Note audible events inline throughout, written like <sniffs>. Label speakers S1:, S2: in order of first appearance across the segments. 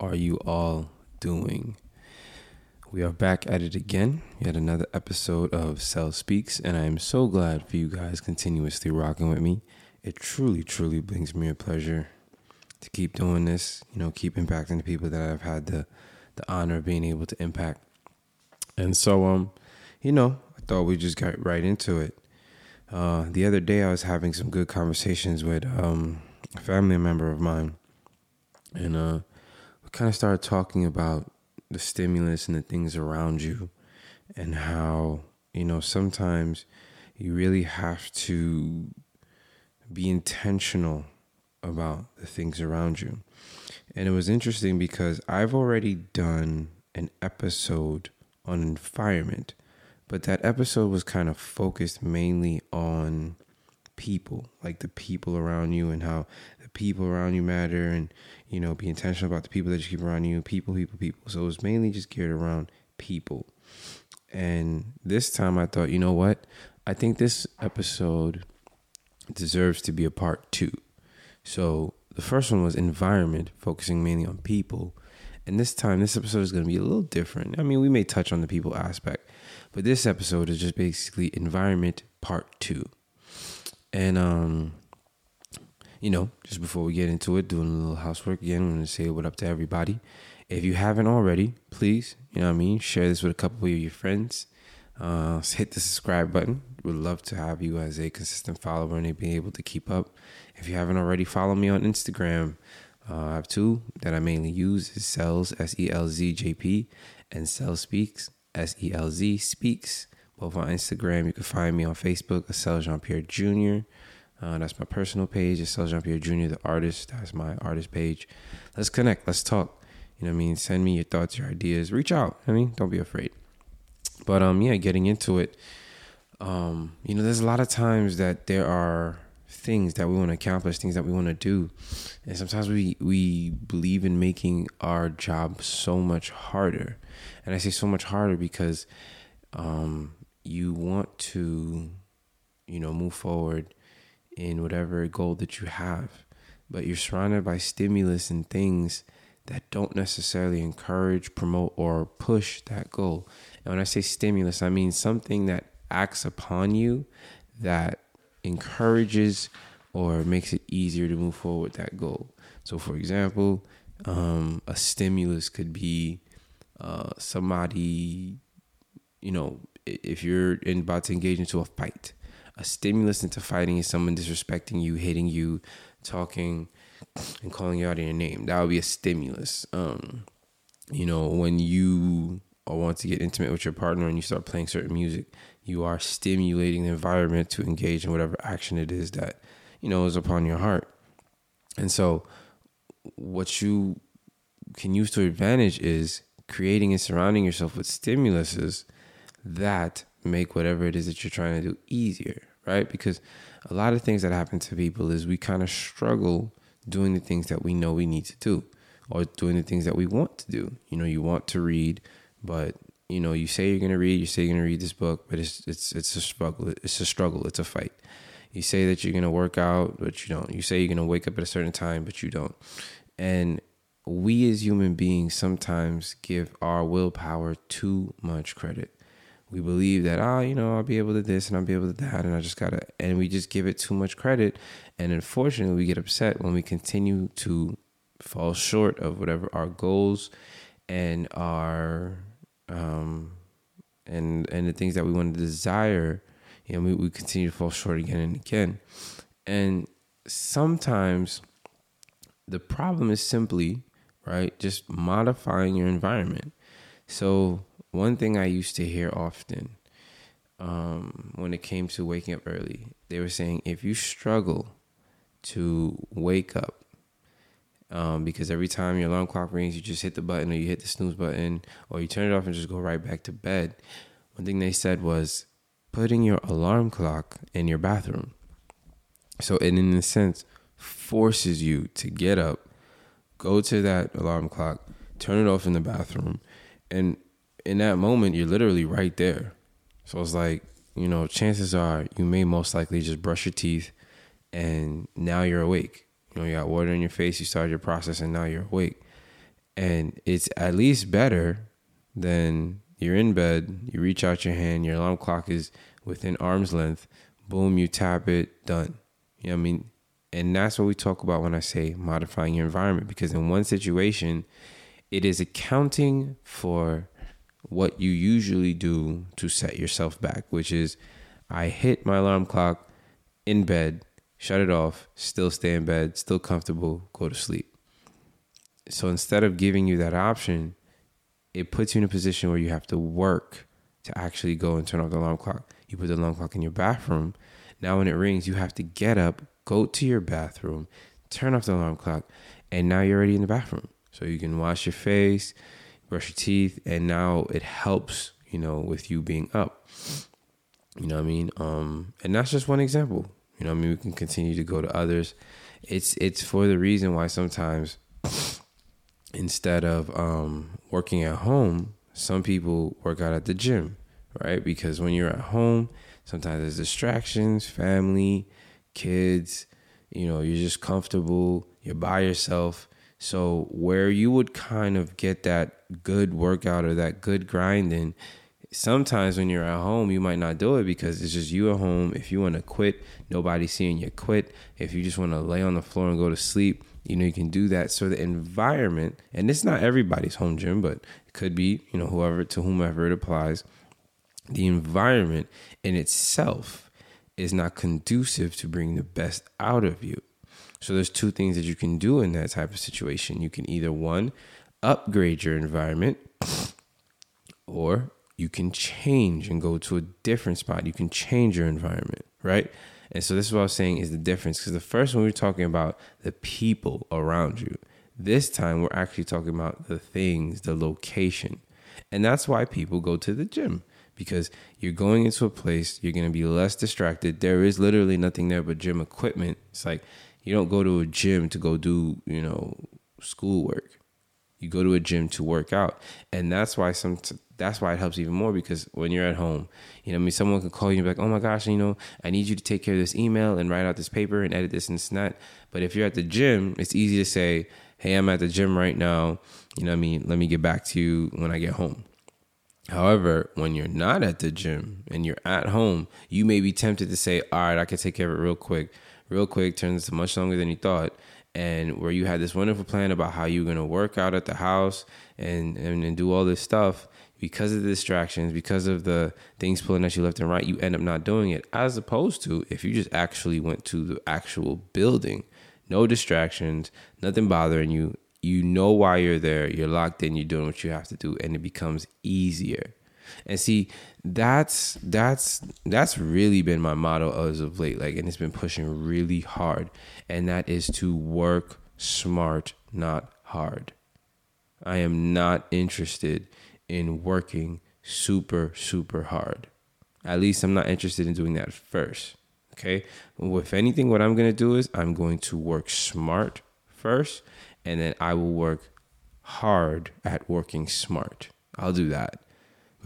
S1: are you all doing? We are back at it again, yet another episode of Cell Speaks, and I am so glad for you guys continuously rocking with me. It truly, truly brings me a pleasure to keep doing this, you know, keep impacting the people that I've had the, the honor of being able to impact. And so, um, you know, I thought we just got right into it. Uh, the other day, I was having some good conversations with um, a family member of mine, and uh, kind of started talking about the stimulus and the things around you, and how you know sometimes you really have to be intentional about the things around you. And it was interesting because I've already done an episode on environment but that episode was kind of focused mainly on people, like the people around you and how the people around you matter and, you know, be intentional about the people that you keep around you, people, people, people. So it was mainly just geared around people. And this time I thought, you know what? I think this episode deserves to be a part two. So the first one was environment, focusing mainly on people. And this time, this episode is going to be a little different. I mean, we may touch on the people aspect, but this episode is just basically environment part two. And um, you know, just before we get into it, doing a little housework again, I'm gonna say what up to everybody. If you haven't already, please, you know what I mean, share this with a couple of your friends. Uh, <laughs> hit the subscribe button. Would love to have you as a consistent follower and be able to keep up. If you haven't already, follow me on Instagram. Uh, I have two that I mainly use: is Cells S E L Z J P and Cell Speaks S E L Z Speaks, both on Instagram. You can find me on Facebook, Acel Jean Pierre Jr. Uh, that's my personal page, Acel Jean Pierre Jr., the artist. That's my artist page. Let's connect. Let's talk. You know what I mean? Send me your thoughts, your ideas. Reach out. I mean, don't be afraid. But um, yeah, getting into it. Um, you know, there's a lot of times that there are things that we want to accomplish, things that we want to do, and sometimes we we believe in making our job so much harder and I say so much harder because um, you want to, you know, move forward in whatever goal that you have, but you're surrounded by stimulus and things that don't necessarily encourage, promote, or push that goal. And when I say stimulus, I mean something that acts upon you that encourages or makes it easier to move forward that goal. So, for example, um, a stimulus could be uh, somebody, you know, if you're about to engage into a fight, a stimulus into fighting is someone disrespecting you, hitting you, talking, and calling you out in your name. That would be a stimulus. Um, you know, when you want to get intimate with your partner and you start playing certain music, you are stimulating the environment to engage in whatever action it is that, you know, is upon your heart. And so, what you can use to advantage is creating and surrounding yourself with stimuluses that make whatever it is that you're trying to do easier, right? Because a lot of things that happen to people is we kind of struggle doing the things that we know we need to do or doing the things that we want to do. You know, you want to read, but you know, you say you're going to read, you say you're going to read this book, but it's it's it's a struggle. It's a struggle. It's a fight. You say that you're going to work out, but you don't. You say you're going to wake up at a certain time, but you don't. And we as human beings sometimes give our willpower too much credit. We believe that, ah, oh, you know, I'll be able to this and I'll be able to that, and I just gotta, and we just give it too much credit. And unfortunately, we get upset when we continue to fall short of whatever our goals and our, um, and and the things that we want to desire. You know, we, we continue to fall short again and again. And sometimes the problem is simply right? Just modifying your environment. So, one thing I used to hear often um, when it came to waking up early, they were saying if you struggle to wake up, um, because every time your alarm clock rings, you just hit the button or you hit the snooze button or you turn it off and just go right back to bed. One thing they said was putting your alarm clock in your bathroom. So, it in a sense forces you to get up go to that alarm clock, turn it off in the bathroom, and in that moment you're literally right there. So it's like, you know, chances are you may most likely just brush your teeth and now you're awake. You know, you got water in your face, you started your process, and now you're awake. And it's at least better than you're in bed, you reach out your hand, your alarm clock is within arm's length, boom, you tap it, done. You know what I mean? And that's what we talk about when I say modifying your environment, because in one situation, it is accounting for what you usually do to set yourself back, which is I hit my alarm clock in bed, shut it off, still stay in bed, still comfortable, go to sleep. So instead of giving you that option, it puts you in a position where you have to work to actually go and turn off the alarm clock. You put the alarm clock in your bathroom. Now, when it rings, you have to get up, go to your bathroom, turn off the alarm clock, and now you're already in the bathroom. So you can wash your face, brush your teeth, and now it helps, you know, with you being up. You know what I mean? Um, and that's just one example. You know, I mean, we can continue to go to others. It's it's for the reason why sometimes <sniffs> instead of um, working at home, some people work out at the gym, right? Because when you're at home, sometimes there's distractions, family, kids, you know, you're just comfortable, you're by yourself. So, where you would kind of get that good workout or that good grinding, sometimes when you're at home, you might not do it because it's just you at home. If you want to quit, nobody's seeing you quit. If you just want to lay on the floor and go to sleep, you know, you can do that. So the environment, and it's not everybody's home gym, but it could be, you know, whoever to whomever it applies. The environment in itself is not conducive to bring the best out of you. So there's two things that you can do in that type of situation. You can either one, upgrade your environment, or you can change and go to a different spot. You can change your environment, right? And so this is what I was saying is the difference. Because the first one we were talking about the people around you. This time we're actually talking about the things, the location. And that's why people go to the gym. Because you're going into a place, you're gonna be less distracted. There is literally nothing there but gym equipment. It's like you don't go to a gym to go do, you know, schoolwork. You go to a gym to work out. And that's why some that's why it helps even more because when you're at home, you know, I mean, someone can call you and be like, oh my gosh, you know, I need you to take care of this email and write out this paper and edit this and this and that. But if you're at the gym, it's easy to say, hey, I'm at the gym right now. You know I mean? Let me get back to you when I get home. However, when you're not at the gym and you're at home, you may be tempted to say, all right, I can take care of it real quick. Real quick turns into much longer than you thought and where you had this wonderful plan about how you're going to work out at the house and, and, and do all this stuff because of the distractions, because of the things pulling at you left and right, you end up not doing it. As opposed to if you just actually went to the actual building, no distractions, nothing bothering you. You know why you're there. You're locked in. You're doing what you have to do, and it becomes easier. And see, that's that's that's really been my motto as of late. Like, and it's been pushing really hard, and that is to work smart, not hard. I am not interested in working super, super hard. At least I'm not interested in doing that first. Okay. With anything, what I'm going to do is I'm going to work smart first, and then I will work hard at working smart. I'll do that.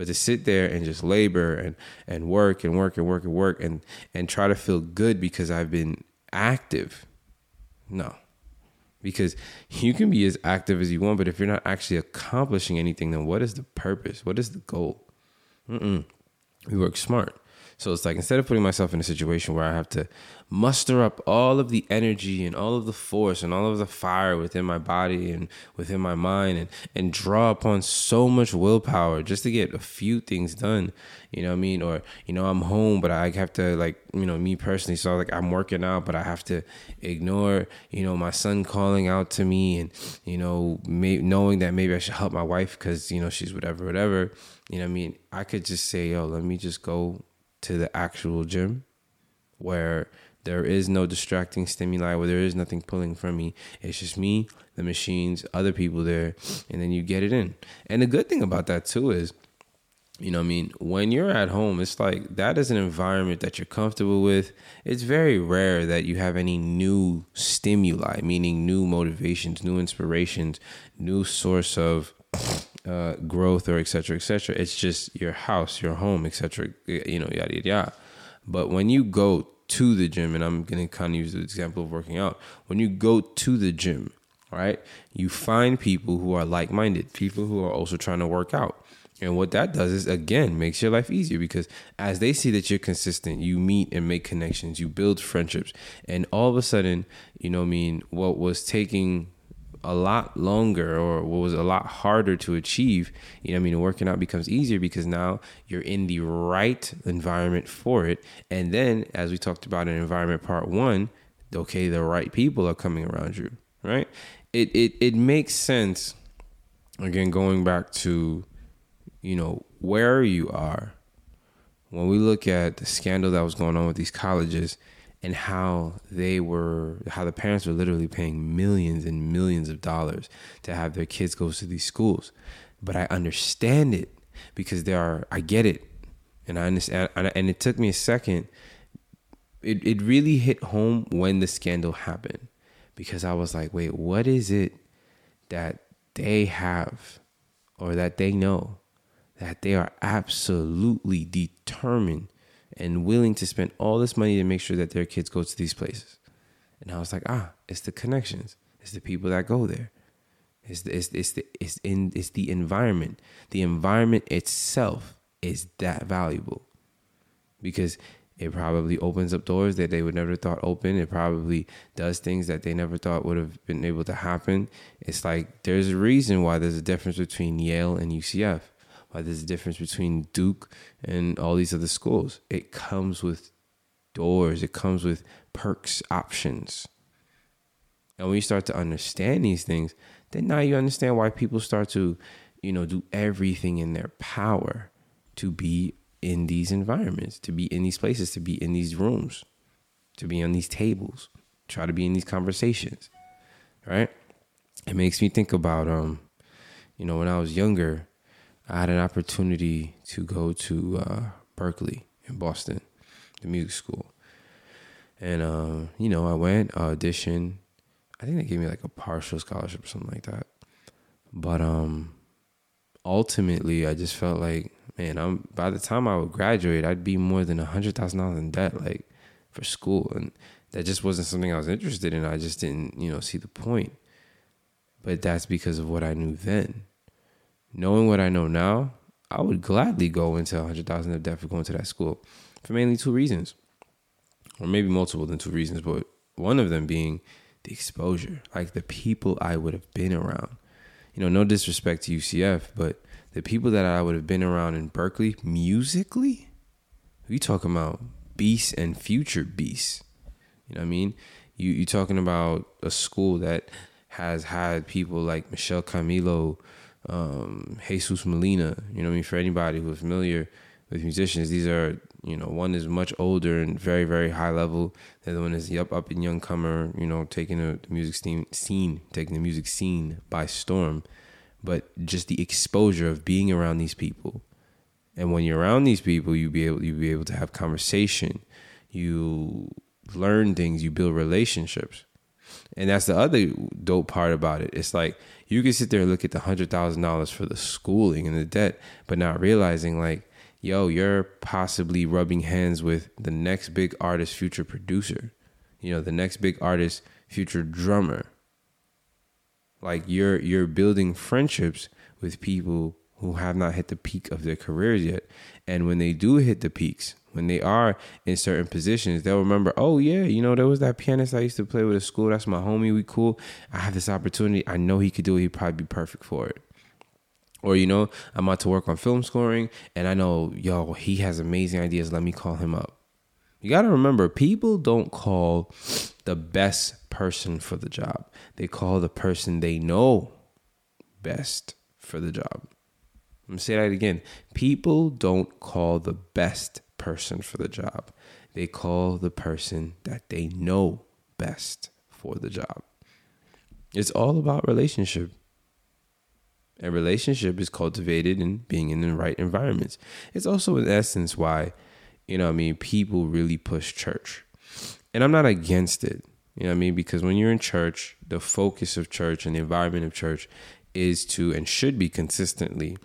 S1: But to sit there and just labor and, and work and work and work and work and, and try to feel good because I've been active, no because <laughs> you can be as active as you want, but if you're not actually accomplishing anything, then what is the purpose? What is the goal? Mm-mm. We work smart. So it's like instead of putting myself in a situation where I have to muster up all of the energy and all of the force and all of the fire within my body and within my mind and, and draw upon so much willpower just to get a few things done, you know what I mean? Or, you know, I'm home, but I have to like, you know, me personally, so like I'm working out, but I have to ignore, you know, my son calling out to me and, you know, may, knowing that maybe I should help my wife because, you know, she's whatever, whatever. You know what I mean? I could just say, yo, let me just go to the actual gym where there is no distracting stimuli, where there is nothing pulling from me. It's just me, the machines, other people there, and then you get it in. And the good thing about that too is, you know, I mean, when you're at home, it's like that is an environment that you're comfortable with. It's very rare that you have any new stimuli, meaning new motivations, new inspirations, new source of uh, growth or etc. etc. It's just your house, your home, etc. You know, yada yada yada. But when you go to the gym, and I'm going to kind of use the example of working out. When you go to the gym, right, you find people who are like minded, people who are also trying to work out. And what that does is, again, makes your life easier because as they see that you're consistent, you meet and make connections, you build friendships. And all of a sudden, you know, I mean, what was taking a lot longer or what was a lot harder to achieve, you know, I mean, working out becomes easier because now you're in the right environment for it. And then, as we talked about in environment part one, okay, the right people are coming around you, right? It it it makes sense. Again, going back to, you know, where you are. When we look at the scandal that was going on with these colleges, and how they were how the parents were literally paying millions and millions of dollars to have their kids go to these schools. But i understand it because there are i get it. And i understand and it took me a second. It, it really hit home when the scandal happened because i was like wait what is it that they have or that they know that they are absolutely determined and willing to spend all this money to make sure that their kids go to these places. And I was like, ah, it's the connections, it's the people that go there. It's the, it's, it's the it's in it's the environment. The environment itself is that valuable because it probably opens up doors that they would never thought open. It probably does things that they never thought would have been able to happen. It's like there's a reason why there's a difference between Yale and UCF why there's a difference between Duke and all these other schools. It comes with doors, it comes with perks, options. And when you start to understand these things, then now you understand why people start to, you know, do everything in their power to be in these environments, to be in these places, to be in these rooms, to be on these tables, try to be in these conversations. Right? It makes me think about um, you know, when I was younger, I had an opportunity to go to uh, Berklee in Boston, the music school. And, uh, you know, I went, auditioned. I think they gave me like a partial scholarship or something like that. But um, ultimately, I just felt like, man, I'm by the time I would graduate, I'd be more than a hundred thousand dollars in debt, like for school, and that just wasn't something I was interested in. I just didn't, you know, see the point. But that's because of what I knew then knowing what I know now, I would gladly go into a hundred thousand of debt for going to that school for mainly two reasons, or maybe multiple than two reasons, but one of them being the exposure, like the people I would have been around. You know, no disrespect to UCF, but the people that I would have been around in Berklee musically, we talking about beasts and future beasts. You know what I mean? You you talking about a school that has had people like Michel Camilo, um, Jesus Molina. You know, I mean, for anybody who's familiar with musicians, these are you know one is much older and very very high level. The other one is up up and young comer. You know, taking the, the music scene, scene, taking the music scene by storm. But just the exposure of being around these people, and when you're around these people, you be able you be able to have conversation. You learn things. You build relationships. And that's the other dope part about it. It's like you can sit there and look at the hundred thousand dollars for the schooling and the debt, but not realizing like, yo, you're possibly rubbing hands with the next big artist, future producer, you know, the next big artist, future drummer. Like you're you're building friendships with people who have not hit the peak of their careers yet. And when they do hit the peaks, when they are in certain positions, they'll remember, oh yeah, you know, there was that pianist I used to play with at school. That's my homie. We cool. I have this opportunity. I know he could do it. He'd probably be perfect for it. Or, you know, I'm about to work on film scoring and I know, yo, he has amazing ideas. Let me call him up. You got to remember, people don't call the best person for the job. They call the person they know best for the job. I'm gonna say that again. People don't call the best person for the job. They call the person that they know best for the job. It's all about relationship. A relationship is cultivated in being in the right environments. It's also, in essence, why, you know, I mean, people really push church. And I'm not against it, you know I mean? Because when you're in church, the focus of church and the environment of church is to and should be consistently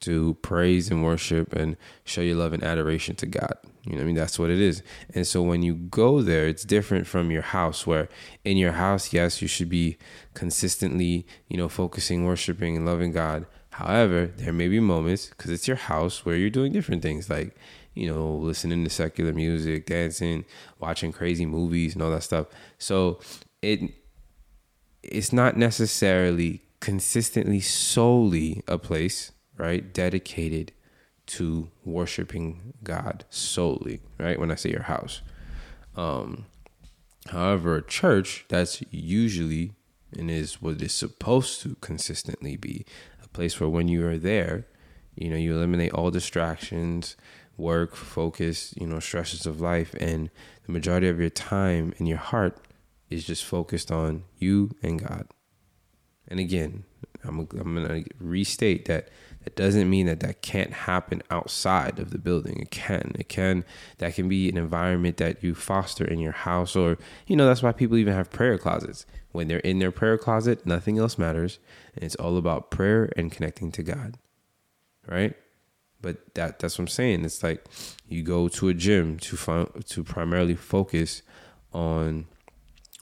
S1: to praise and worship and show your love and adoration to God. You know I mean? That's what it is. And so when you go there, it's different from your house where in your house, yes, you should be consistently, you know, focusing, worshiping and loving God. However, there may be moments because it's your house where you're doing different things like, you know, listening to secular music, dancing, watching crazy movies and all that stuff. So it it's not necessarily consistently solely a place, right, dedicated to worshiping God solely, right? When I say your house. Um, however, a church that's usually and is what it's supposed to consistently be a place where when you are there, you know, you eliminate all distractions, work, focus, you know, stresses of life, and the majority of your time and your heart is just focused on you and God. And again, I'm, I'm going to restate that that doesn't mean that that can't happen outside of the building. It can. It can. That can be an environment that you foster in your house, or you know, that's why people even have prayer closets. When they're in their prayer closet, nothing else matters, and it's all about prayer and connecting to God, right? But that that's what I'm saying. It's like you go to a gym to find, to primarily focus on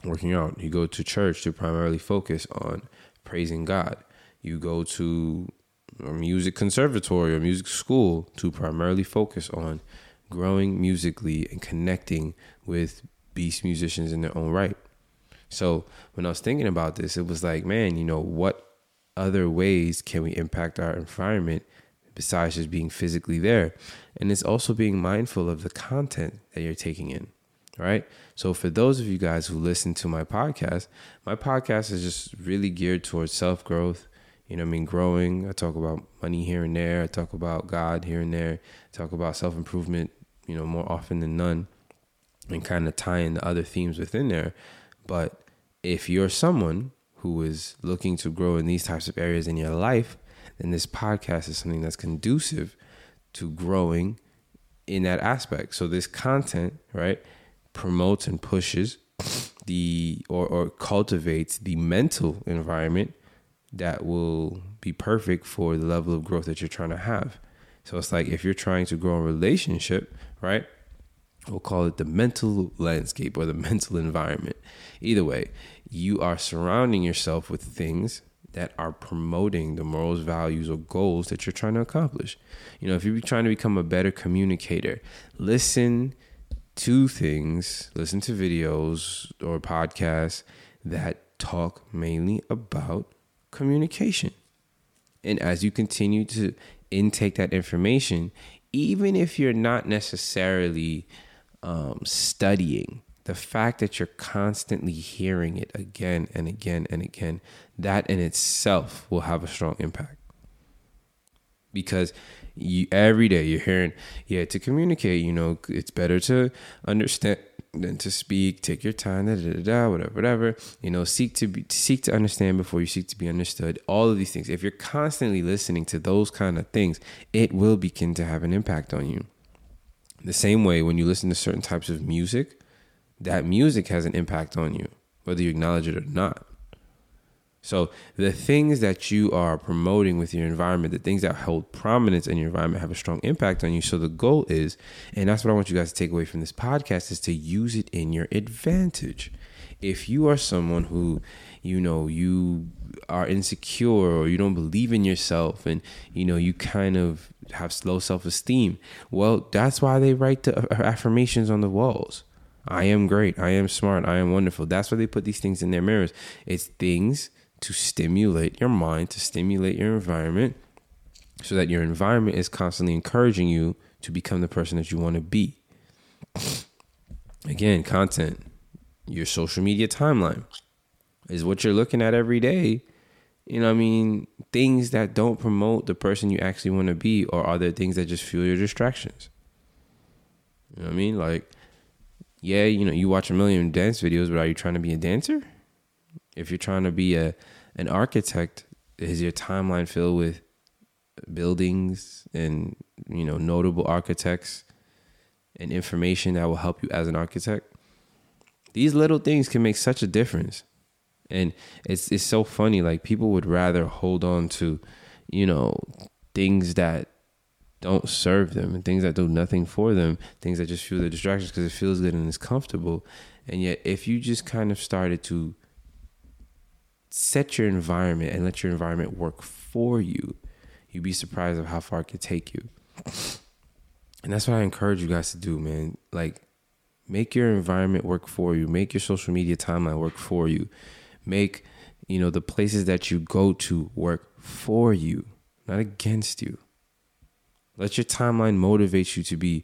S1: working out. You go to church to primarily focus on praising God. You go to or music conservatory or music school to primarily focus on growing musically and connecting with beast musicians in their own right. So when I was thinking about this, it was like, man, you know, what other ways can we impact our environment besides just being physically there? And it's also being mindful of the content that you're taking in, right? So for those of you guys who listen to my podcast, my podcast is just really geared towards self growth, you know I mean, growing. I talk about money here and there. I talk about God here and there. I talk about self improvement, you know, more often than none, and kind of tying the other themes within there. But if you're someone who is looking to grow in these types of areas in your life, then this podcast is something that's conducive to growing in that aspect. So this content, right, promotes and pushes the or, or cultivates the mental environment that will be perfect for the level of growth that you're trying to have. So it's like if you're trying to grow a relationship, right? We'll call it the mental landscape or the <laughs> mental environment. Either way, you are surrounding yourself with things that are promoting the morals, values, or goals that you're trying to accomplish. You know, if you're trying to become a better communicator, listen to things, listen to videos or podcasts that talk mainly about communication. And as you continue to intake that information, even if you're not necessarily um, studying, the fact that you're constantly hearing it again and again and again, that in itself will have a strong impact. Because you every day you're hearing, yeah, to communicate, you know, it's better to understand than to speak. Take your time, da, da, da, da, whatever, whatever. You know, seek to be, seek to understand before you seek to be understood. All of these things. If you're constantly listening to those kind of things, it will begin to have an impact on you. The same way when you listen to certain types of music, that music has an impact on you, whether you acknowledge it or not. So the things that you are promoting with your environment, the things that hold prominence in your environment have a strong impact on you. So the goal is, and that's what I want you guys to take away from this podcast is to use it in your advantage. If you are someone who, you know, you are insecure or you don't believe in yourself and you know, you kind of have low self-esteem, well, that's why they write the uh, affirmations on the walls. I am great. I am smart. I am wonderful. That's why they put these things in their mirrors. It's things to stimulate your mind, to stimulate your environment, so that your environment is constantly encouraging you to become the person that you want to be. Again, content, your social media timeline is what you're looking at every day. You know, I mean, things that don't promote the person you actually want to be, or are there things that just fuel your distractions? You know what I mean? Like, yeah, you know, you watch a million dance videos, but are you trying to be a dancer? If you're trying to be a an architect, is your timeline filled with buildings and you know notable architects and information that will help you as an architect? These little things can make such a difference. And it's it's so funny like people would rather hold on to, you know, things that don't serve them and things that do nothing for them, things that just fuel their distractions because it feels good and it's comfortable. And yet, if you just kind of started to set your environment and let your environment work for you, you'd be surprised of how far it could take you. And that's what I encourage you guys to do, man. Like, make your environment work for you. Make your social media timeline work for you. Make, you know, the places that you go to work for you, not against you. Let your timeline motivate you to be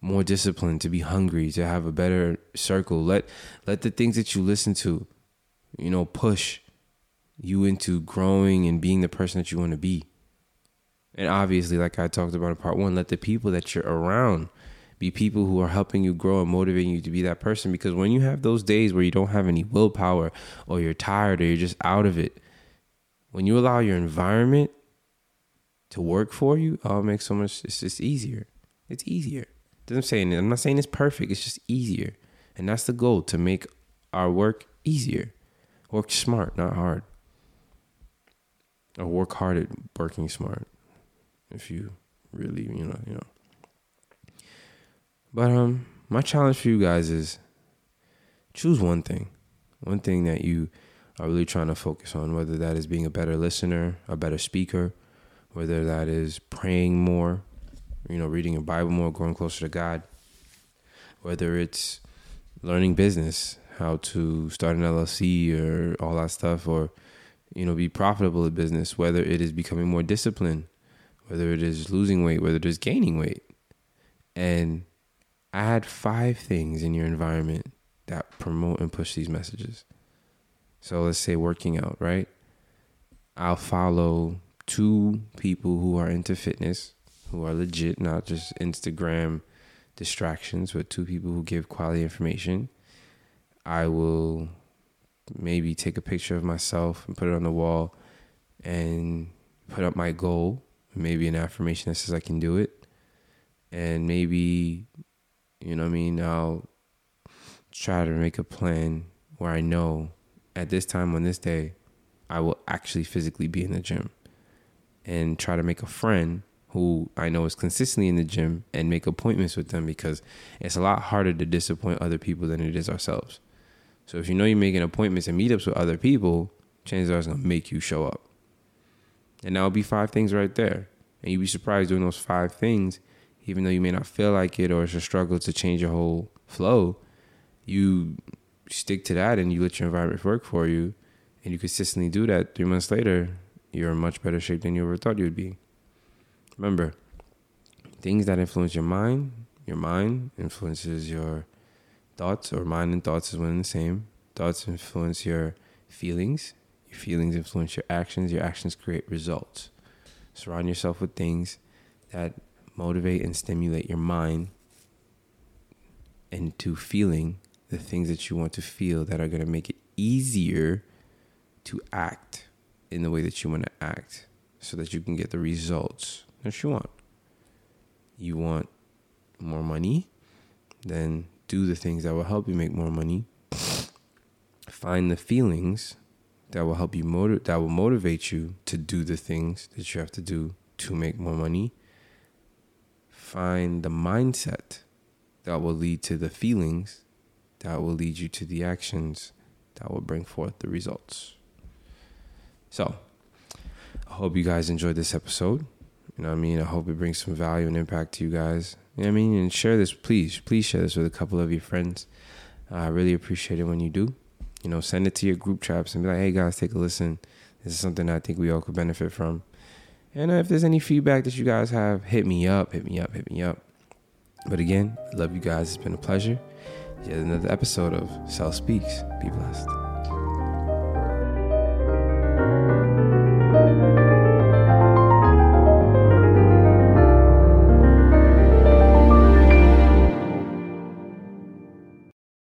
S1: more disciplined, to be hungry, to have a better circle. Let let the things that you listen to, you know, push you into growing and being the person that you want to be. And obviously, like I talked about in part one, let the people that you're around be people who are helping you grow and motivating you to be that person. Because when you have those days where you don't have any willpower or you're tired or you're just out of it, when you allow your environment to work for you, oh, it makes so much, it's just easier. It's easier. I'm saying I'm not saying it's perfect, it's just easier. And that's the goal to make our work easier. Work smart, not hard. Or work hard at working smart if you really, you know, you know. But um my challenge for you guys is choose one thing. One thing that you are really trying to focus on, whether that is being a better listener, a better speaker, whether that is praying more, you know, reading your Bible more, growing closer to God, whether it's learning business, how to start an LLC or all that stuff, or, you know, be profitable at business, whether it is becoming more disciplined, whether it is losing weight, whether it is gaining weight. And add five things in your environment that promote and push these messages. So let's say working out, right? I'll follow two people who are into fitness, who are legit, not just Instagram distractions, but two people who give quality information. I will maybe take a picture of myself and put it on the wall and put up my goal maybe an affirmation that says I can do it. And maybe, you know what I mean, I'll try to make a plan where I know at this time on this day, I will actually physically be in the gym and try to make a friend who I know is consistently in the gym and make appointments with them because it's a lot harder to disappoint other people than it is ourselves. So if you know you're making appointments and meetups with other people, chances are it's gonna make you show up. And that'll be five things right there. And you'd be surprised doing those five things, even though you may not feel like it or it's a struggle to change your whole flow, you stick to that and you let your environment work for you and you consistently do that three months later, you're in much better shape than you ever thought you would be. Remember, things that influence your mind, your mind influences your thoughts, or mind and thoughts is one and the same. Thoughts influence your feelings, your feelings influence your actions. Your actions create results. Surround yourself with things that motivate and stimulate your mind into feeling the things that you want to feel that are going to make it easier to act in the way that you want to act so that you can get the results that you want. You want more money? Then do the things that will help you make more money. Find the feelings that will help you motiv- that will motivate you to do the things that you have to do to make more money. Find the mindset that will lead to the feelings that will lead you to the actions that will bring forth the results. So, I hope you guys enjoyed this episode. You know what I mean? I hope it brings some value and impact to you guys. You know what I mean? And share this, please. Please share this with a couple of your friends. I really appreciate it when you do you know, send it to your group chats and be like, hey guys, take a listen. This is something I think we all could benefit from. And uh, if there's any feedback that you guys have, hit me up, hit me up, hit me up. But again, love you guys. It's been a pleasure. Yet another episode of Self Speaks. Be blessed.